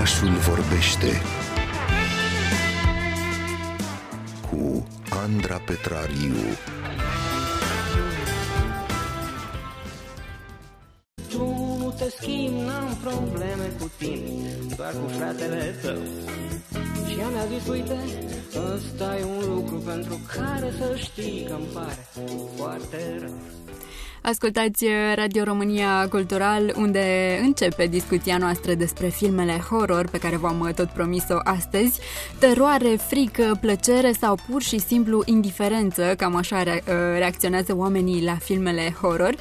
Orașul vorbește cu Andra Petrariu. Tu te schimbi, n-am probleme cu tine, doar cu fratele tău. Și ea mi-a zis, uite, ăsta e un lucru pentru care să știi că-mi pare foarte rău. Ascultați uh, Radio România Cultural, unde începe discuția noastră despre filmele horror pe care v-am uh, tot promis-o astăzi. Teroare, frică, plăcere sau pur și simplu indiferență, cam așa uh, reacționează oamenii la filmele horror.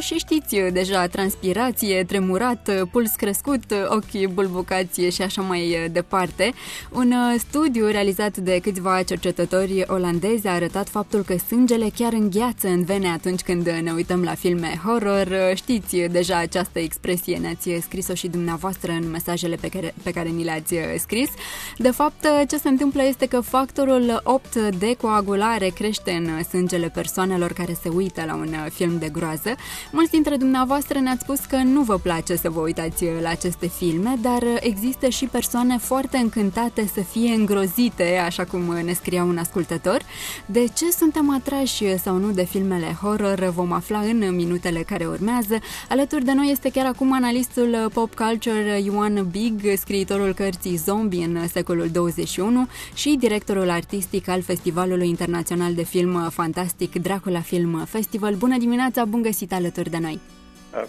Și știți deja, transpirație, tremurat, puls crescut, ochi bulbucație și așa mai departe. Un studiu realizat de câțiva cercetători olandezi a arătat faptul că sângele chiar îngheață în vene atunci când ne uităm uităm la filme horror, știți deja această expresie, ne-ați scris-o și dumneavoastră în mesajele pe care, pe care ni le-ați scris. De fapt, ce se întâmplă este că factorul 8 de coagulare crește în sângele persoanelor care se uită la un film de groază. Mulți dintre dumneavoastră ne-ați spus că nu vă place să vă uitați la aceste filme, dar există și persoane foarte încântate să fie îngrozite, așa cum ne scria un ascultător. De ce suntem atrași sau nu de filmele horror vom afla afla în minutele care urmează. Alături de noi este chiar acum analistul pop culture Ioan Big, scriitorul cărții Zombie în secolul 21 și directorul artistic al Festivalului Internațional de Film Fantastic Dracula Film Festival. Bună dimineața, bun găsit alături de noi!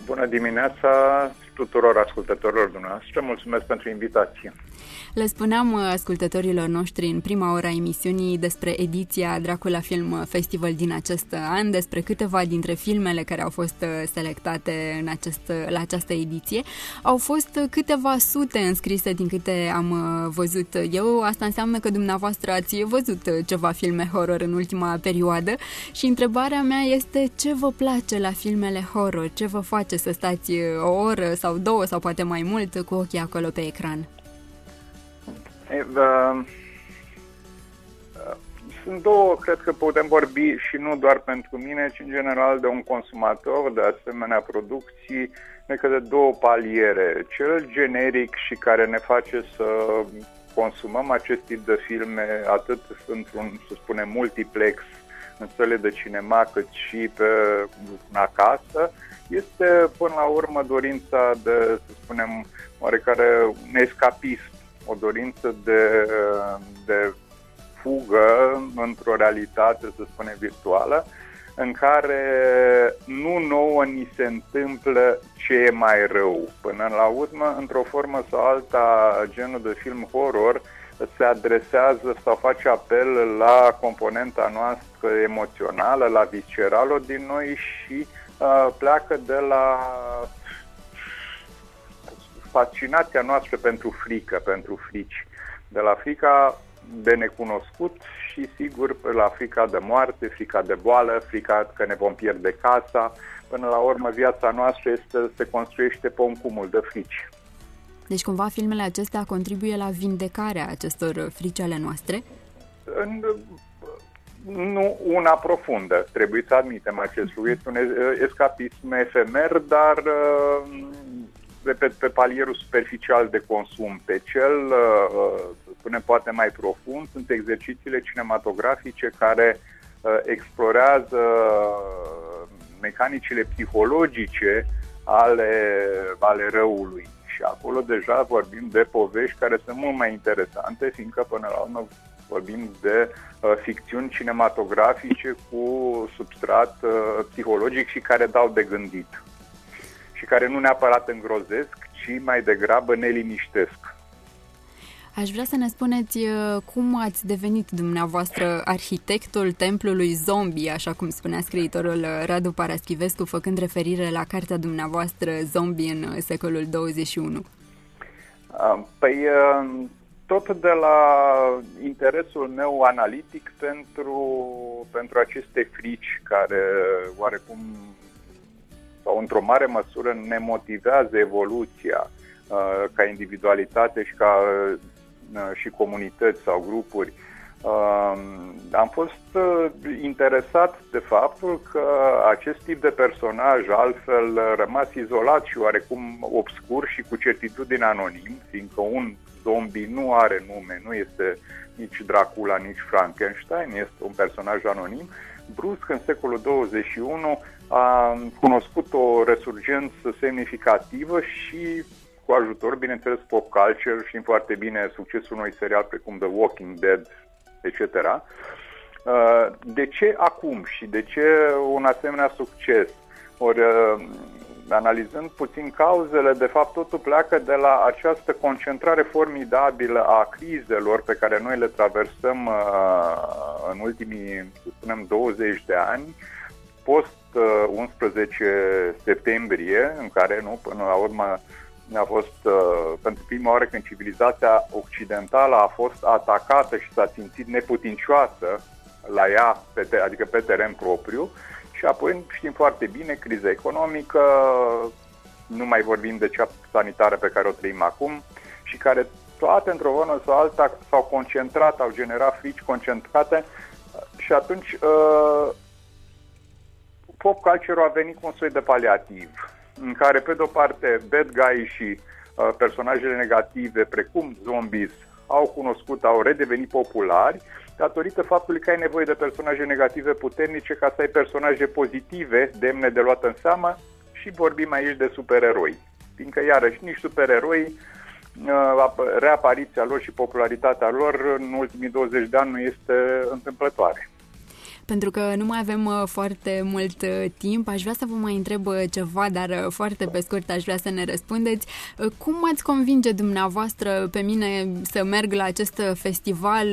Bună dimineața tuturor ascultătorilor dumneavoastră, mulțumesc pentru invitație. Le spuneam uh, ascultătorilor noștri în prima ora emisiunii despre ediția Dracula Film Festival din acest an, despre câteva dintre filmele care au fost uh, selectate în acest, uh, la această ediție. Au fost câteva sute înscrise din câte am văzut eu. Asta înseamnă că dumneavoastră ați văzut ceva filme horror în ultima perioadă și întrebarea mea este ce vă place la filmele horror? Ce vă face să stați o oră sau două sau poate mai mult cu ochii acolo pe ecran? E, uh, sunt două, cred că putem vorbi și nu doar pentru mine, ci în general de un consumator de asemenea producții, cred că de două paliere. Cel generic și care ne face să consumăm acest tip de filme atât într-un, să spunem, multiplex în săle de cinema, cât și pe acasă, este până la urmă dorința de, să spunem, oarecare un escapism o dorință de, de fugă într-o realitate, să spunem, virtuală, în care nu nouă ni se întâmplă ce e mai rău. Până la urmă, într-o formă sau alta, genul de film horror se adresează sau face apel la componenta noastră emoțională, la viscerală din noi și uh, pleacă de la fascinația noastră pentru frică, pentru frici. De la frica de necunoscut și, sigur, la frica de moarte, frica de boală, frica că ne vom pierde casa. Până la urmă, viața noastră este, se construiește pe un cumul de frici. Deci, cumva, filmele acestea contribuie la vindecarea acestor frici ale noastre? În, nu una profundă, trebuie să admitem acest lucru. Este un escapism efemer, dar repet, pe palierul superficial de consum. Pe cel, uh, uh, să spunem, poate mai profund, sunt exercițiile cinematografice care uh, explorează mecanicile psihologice ale, ale răului. Și acolo deja vorbim de povești care sunt mult mai interesante, fiindcă până la urmă vorbim de uh, ficțiuni cinematografice cu substrat uh, psihologic și care dau de gândit și care nu neapărat îngrozesc, ci mai degrabă ne liniștesc. Aș vrea să ne spuneți uh, cum ați devenit dumneavoastră arhitectul templului zombie, așa cum spunea scriitorul uh, Radu Paraschivescu, făcând referire la cartea dumneavoastră Zombie în uh, secolul 21. Păi, tot de la interesul meu analitic pentru, pentru aceste frici care oarecum sau într-o mare măsură ne motivează evoluția uh, ca individualitate și ca uh, și comunități sau grupuri. Uh, am fost uh, interesat de faptul că acest tip de personaj, altfel rămas izolat și oarecum obscur și cu certitudine anonim, fiindcă un zombie nu are nume, nu este nici Dracula, nici Frankenstein, este un personaj anonim, brusc în secolul 21 a cunoscut o resurgență semnificativă și cu ajutor, bineînțeles, pop culture și foarte bine succesul unui serial precum The Walking Dead, etc. Uh, de ce acum și de ce un asemenea succes? Ori, uh, analizând puțin cauzele, de fapt totul pleacă de la această concentrare formidabilă a crizelor pe care noi le traversăm uh, în ultimii, să spunem, 20 de ani, post 11 septembrie, în care, nu, până la urmă, a fost uh, pentru prima oară când civilizația occidentală a fost atacată și s-a simțit neputincioasă la ea, pe te- adică pe teren propriu, și apoi știm foarte bine, criza economică, nu mai vorbim de cea sanitară pe care o trăim acum și care toate într-o vână sau alta s-au concentrat, au generat frici concentrate și atunci uh, pop culture a venit cu un soi de paliativ în care, pe de-o parte, bad guy și uh, personajele negative, precum zombies, au cunoscut, au redevenit populari, datorită faptului că ai nevoie de personaje negative puternice ca să ai personaje pozitive, demne de luat în seamă și vorbim aici de supereroi. Fiindcă, iarăși, nici supereroi, uh, reapariția lor și popularitatea lor în ultimii 20 de ani nu este întâmplătoare pentru că nu mai avem uh, foarte mult uh, timp. Aș vrea să vă mai întreb uh, ceva, dar foarte pe scurt aș vrea să ne răspundeți. Cum ați convinge dumneavoastră pe mine să merg la acest festival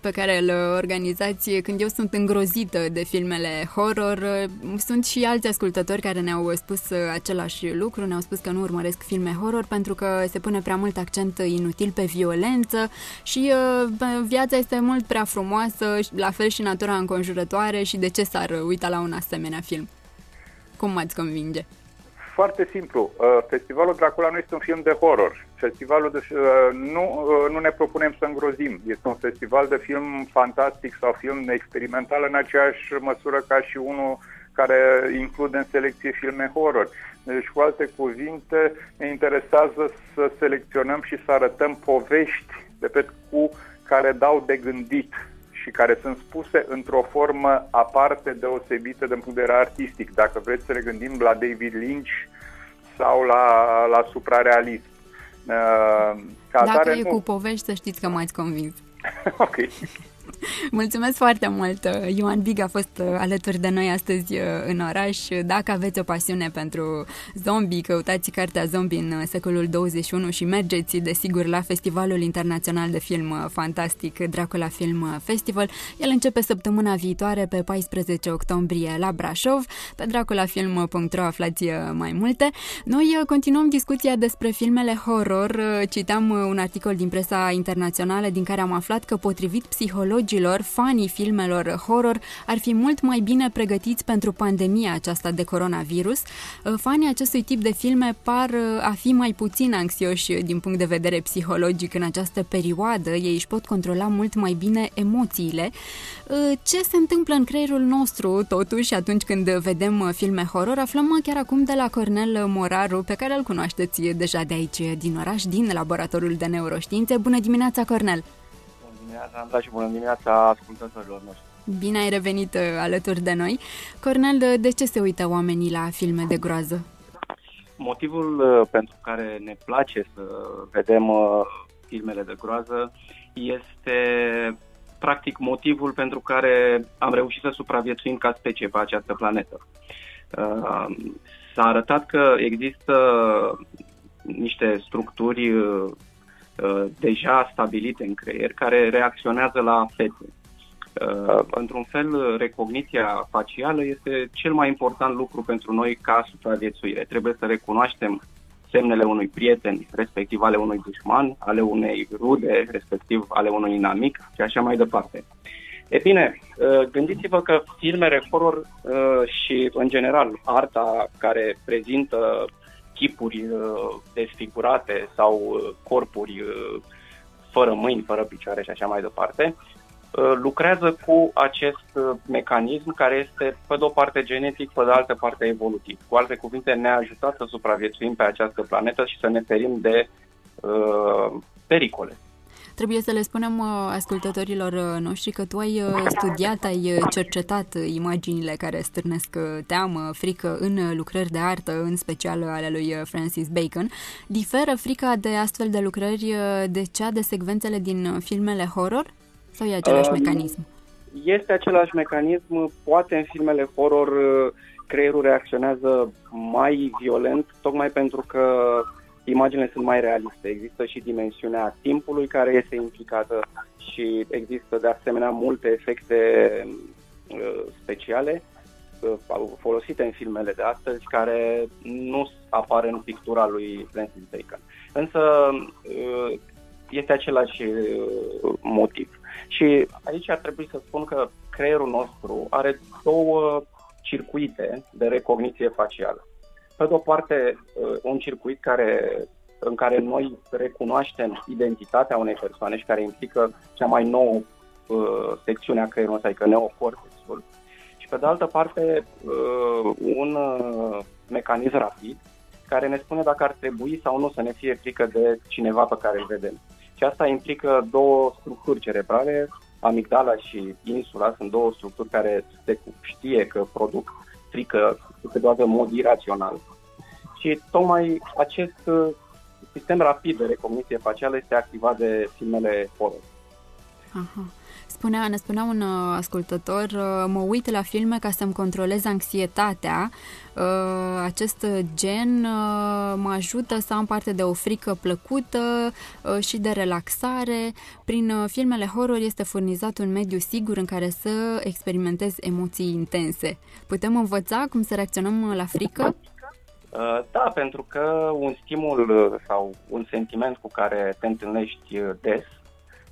pe care îl organizați când eu sunt îngrozită de filmele horror? Sunt și alți ascultători care ne-au spus același lucru, ne-au spus că nu urmăresc filme horror pentru că se pune prea mult accent inutil pe violență și viața este mult prea frumoasă, la fel și natura înconjurătoare înconjurătoare și de ce s-ar uita la un asemenea film? Cum m-ați convinge? Foarte simplu. Uh, Festivalul Dracula nu este un film de horror. Festivalul de, uh, nu, uh, nu ne propunem să îngrozim. Este un festival de film fantastic sau film experimental în aceeași măsură ca și unul care include în selecție filme horror. Deci, cu alte cuvinte, ne interesează să selecționăm și să arătăm povești, repet, cu care dau de gândit și care sunt spuse într-o formă aparte deosebită din punct de vedere artistic. Dacă vreți să ne gândim la David Lynch sau la, la suprarealism. Uh, Dacă atare, e nu... cu povești, să știți că m-ați convins. ok. Mulțumesc foarte mult! Ioan Big a fost uh, alături de noi astăzi uh, în oraș. Dacă aveți o pasiune pentru zombie, căutați cartea Zombie în uh, secolul 21 și mergeți, desigur, la Festivalul Internațional de Film Fantastic Dracula Film Festival. El începe săptămâna viitoare, pe 14 octombrie, la Brașov. Pe draculafilm.ro aflați mai multe. Noi continuăm discuția despre filmele horror. Citam un articol din presa internațională din care am aflat că, potrivit psihologii colegilor, fanii filmelor horror ar fi mult mai bine pregătiți pentru pandemia aceasta de coronavirus. Uh, fanii acestui tip de filme par uh, a fi mai puțin anxioși din punct de vedere psihologic în această perioadă. Ei își pot controla mult mai bine emoțiile. Uh, ce se întâmplă în creierul nostru, totuși, atunci când vedem filme horror, aflăm chiar acum de la Cornel Moraru, pe care îl cunoașteți deja de aici, din oraș, din laboratorul de neuroștiințe. Bună dimineața, Cornel! Dimineața, Andra, și bună dimineața ascultătorilor noștri. Bine ai revenit uh, alături de noi. Cornel, uh, de ce se uită oamenii la filme de groază? Motivul uh, pentru care ne place să vedem filmele de groază este practic motivul pentru care am reușit să supraviețuim ca specie pe această planetă. S-a arătat că există niște structuri Uh, deja stabilite în creier care reacționează la fete. Uh, într-un fel, recogniția facială este cel mai important lucru pentru noi ca supraviețuire. Trebuie să recunoaștem semnele unui prieten, respectiv ale unui dușman, ale unei rude, respectiv ale unui inamic și așa mai departe. E bine, uh, gândiți-vă că filmele horror și, în general, arta care prezintă chipuri uh, desfigurate sau uh, corpuri uh, fără mâini, fără picioare și așa mai departe, uh, lucrează cu acest uh, mecanism care este, pe de o parte, genetic, pe de altă parte, evolutiv. Cu alte cuvinte, ne-a ajutat să supraviețuim pe această planetă și să ne ferim de uh, pericole. Trebuie să le spunem uh, ascultătorilor uh, noștri că tu ai uh, studiat, ai cercetat imaginile care stârnesc teamă, frică în lucrări de artă, în special ale lui Francis Bacon. Diferă frica de astfel de lucrări de cea de secvențele din filmele horror? Sau e același uh, mecanism? Este același mecanism. Poate în filmele horror creierul reacționează mai violent, tocmai pentru că imaginile sunt mai realiste. Există și dimensiunea timpului care este implicată și există de asemenea multe efecte uh, speciale uh, folosite în filmele de astăzi care nu apar în pictura lui Francis Bacon. Însă uh, este același uh, motiv. Și aici ar trebui să spun că creierul nostru are două circuite de recogniție facială pe de o parte, uh, un circuit care, în care noi recunoaștem identitatea unei persoane și care implică cea mai nouă uh, secțiune a creierului, adică neocortexul. Și pe de altă parte, uh, un uh, mecanism rapid care ne spune dacă ar trebui sau nu să ne fie frică de cineva pe care îl vedem. Și asta implică două structuri cerebrale, amigdala și insula, sunt două structuri care se știe că produc frică câteodată în mod irațional. Și tocmai acest uh, sistem rapid de recogniție facială este activat de filmele horror. Aha. Spunea, ne spunea un uh, ascultător, uh, mă uit la filme ca să-mi controlez anxietatea. Uh, acest gen uh, mă ajută să am parte de o frică plăcută uh, și de relaxare. Prin uh, filmele horror este furnizat un mediu sigur în care să experimentez emoții intense. Putem învăța cum să reacționăm la frică? Uh, da, pentru că un stimul uh, sau un sentiment cu care te întâlnești uh, des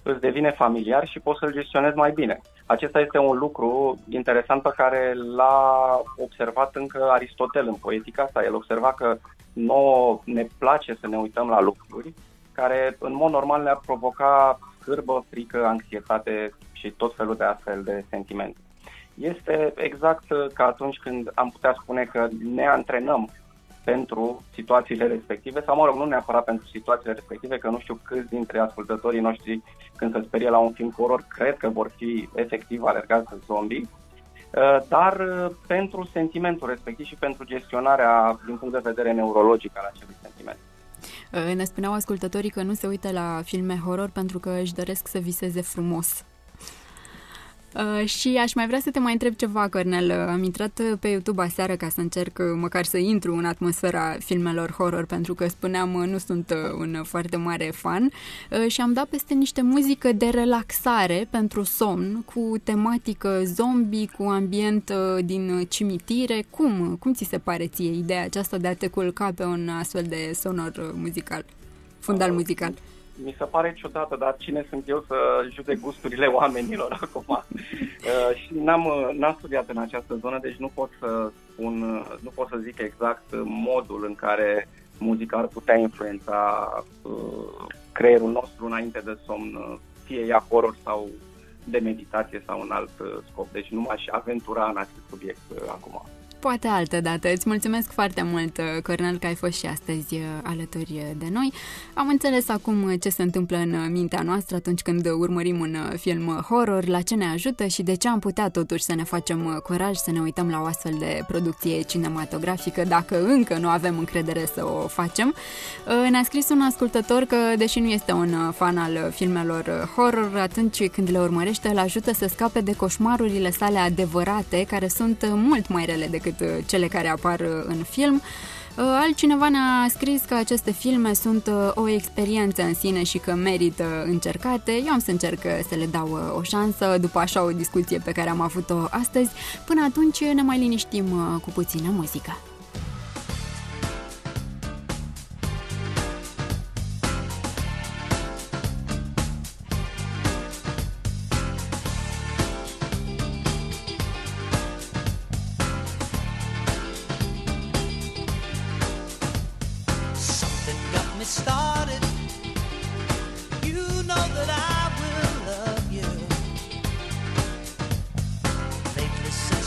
îți devine familiar și poți să-l gestionezi mai bine. Acesta este un lucru interesant pe care l-a observat încă Aristotel în poetica sa. El observa că nouă ne place să ne uităm la lucruri care în mod normal ne-ar provoca scârbă, frică, anxietate și tot felul de astfel de sentimente. Este exact ca atunci când am putea spune că ne antrenăm pentru situațiile respective, sau mă rog, nu neapărat pentru situațiile respective, că nu știu câți dintre ascultătorii noștri când se sperie la un film horror cred că vor fi efectiv alergați în zombie, uh, dar uh, pentru sentimentul respectiv și pentru gestionarea din punct de vedere neurologic al acelui sentiment. Uh, ne spuneau ascultătorii că nu se uită la filme horror pentru că își doresc să viseze frumos. Uh, și aș mai vrea să te mai întreb ceva, Cornel. Uh, am intrat uh, pe YouTube aseară ca să încerc uh, măcar să intru în atmosfera filmelor horror, pentru că spuneam, nu sunt un foarte mare fan uh, și am dat peste niște muzică de relaxare pentru somn, cu tematică zombie, cu ambient uh, din cimitire. Cum? Cum ți se pare ție ideea aceasta de a te culca pe un astfel de sonor muzical, fundal muzical? Uh mi se pare ciudată, dar cine sunt eu să judec gusturile oamenilor acum? Uh, și n-am, n-am studiat în această zonă, deci nu pot să spun, nu pot să zic exact modul în care muzica ar putea influența uh, creierul nostru înainte de somn, fie ea horror sau de meditație sau un alt uh, scop. Deci nu m-aș aventura în acest subiect uh, acum. Poate altă dată. Îți mulțumesc foarte mult, uh, Cornel, că ai fost și astăzi uh, alături de noi. Am înțeles acum ce se întâmplă în mintea noastră atunci când urmărim un uh, film horror, la ce ne ajută și de ce am putea totuși să ne facem curaj să ne uităm la o astfel de producție cinematografică dacă încă nu avem încredere să o facem. Ne-a scris un ascultător că, deși nu este un fan al filmelor horror, atunci când le urmărește, îl ajută să scape de coșmarurile sale adevărate, care sunt mult mai rele decât decât uh, cele care apar uh, în film. Uh, altcineva ne-a scris că aceste filme sunt o experiență în sine și că merită încercate. Eu am să încerc să le dau o șansă după așa o discuție pe care am avut-o astăzi. Până atunci ne mai liniștim cu puțină muzică.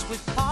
with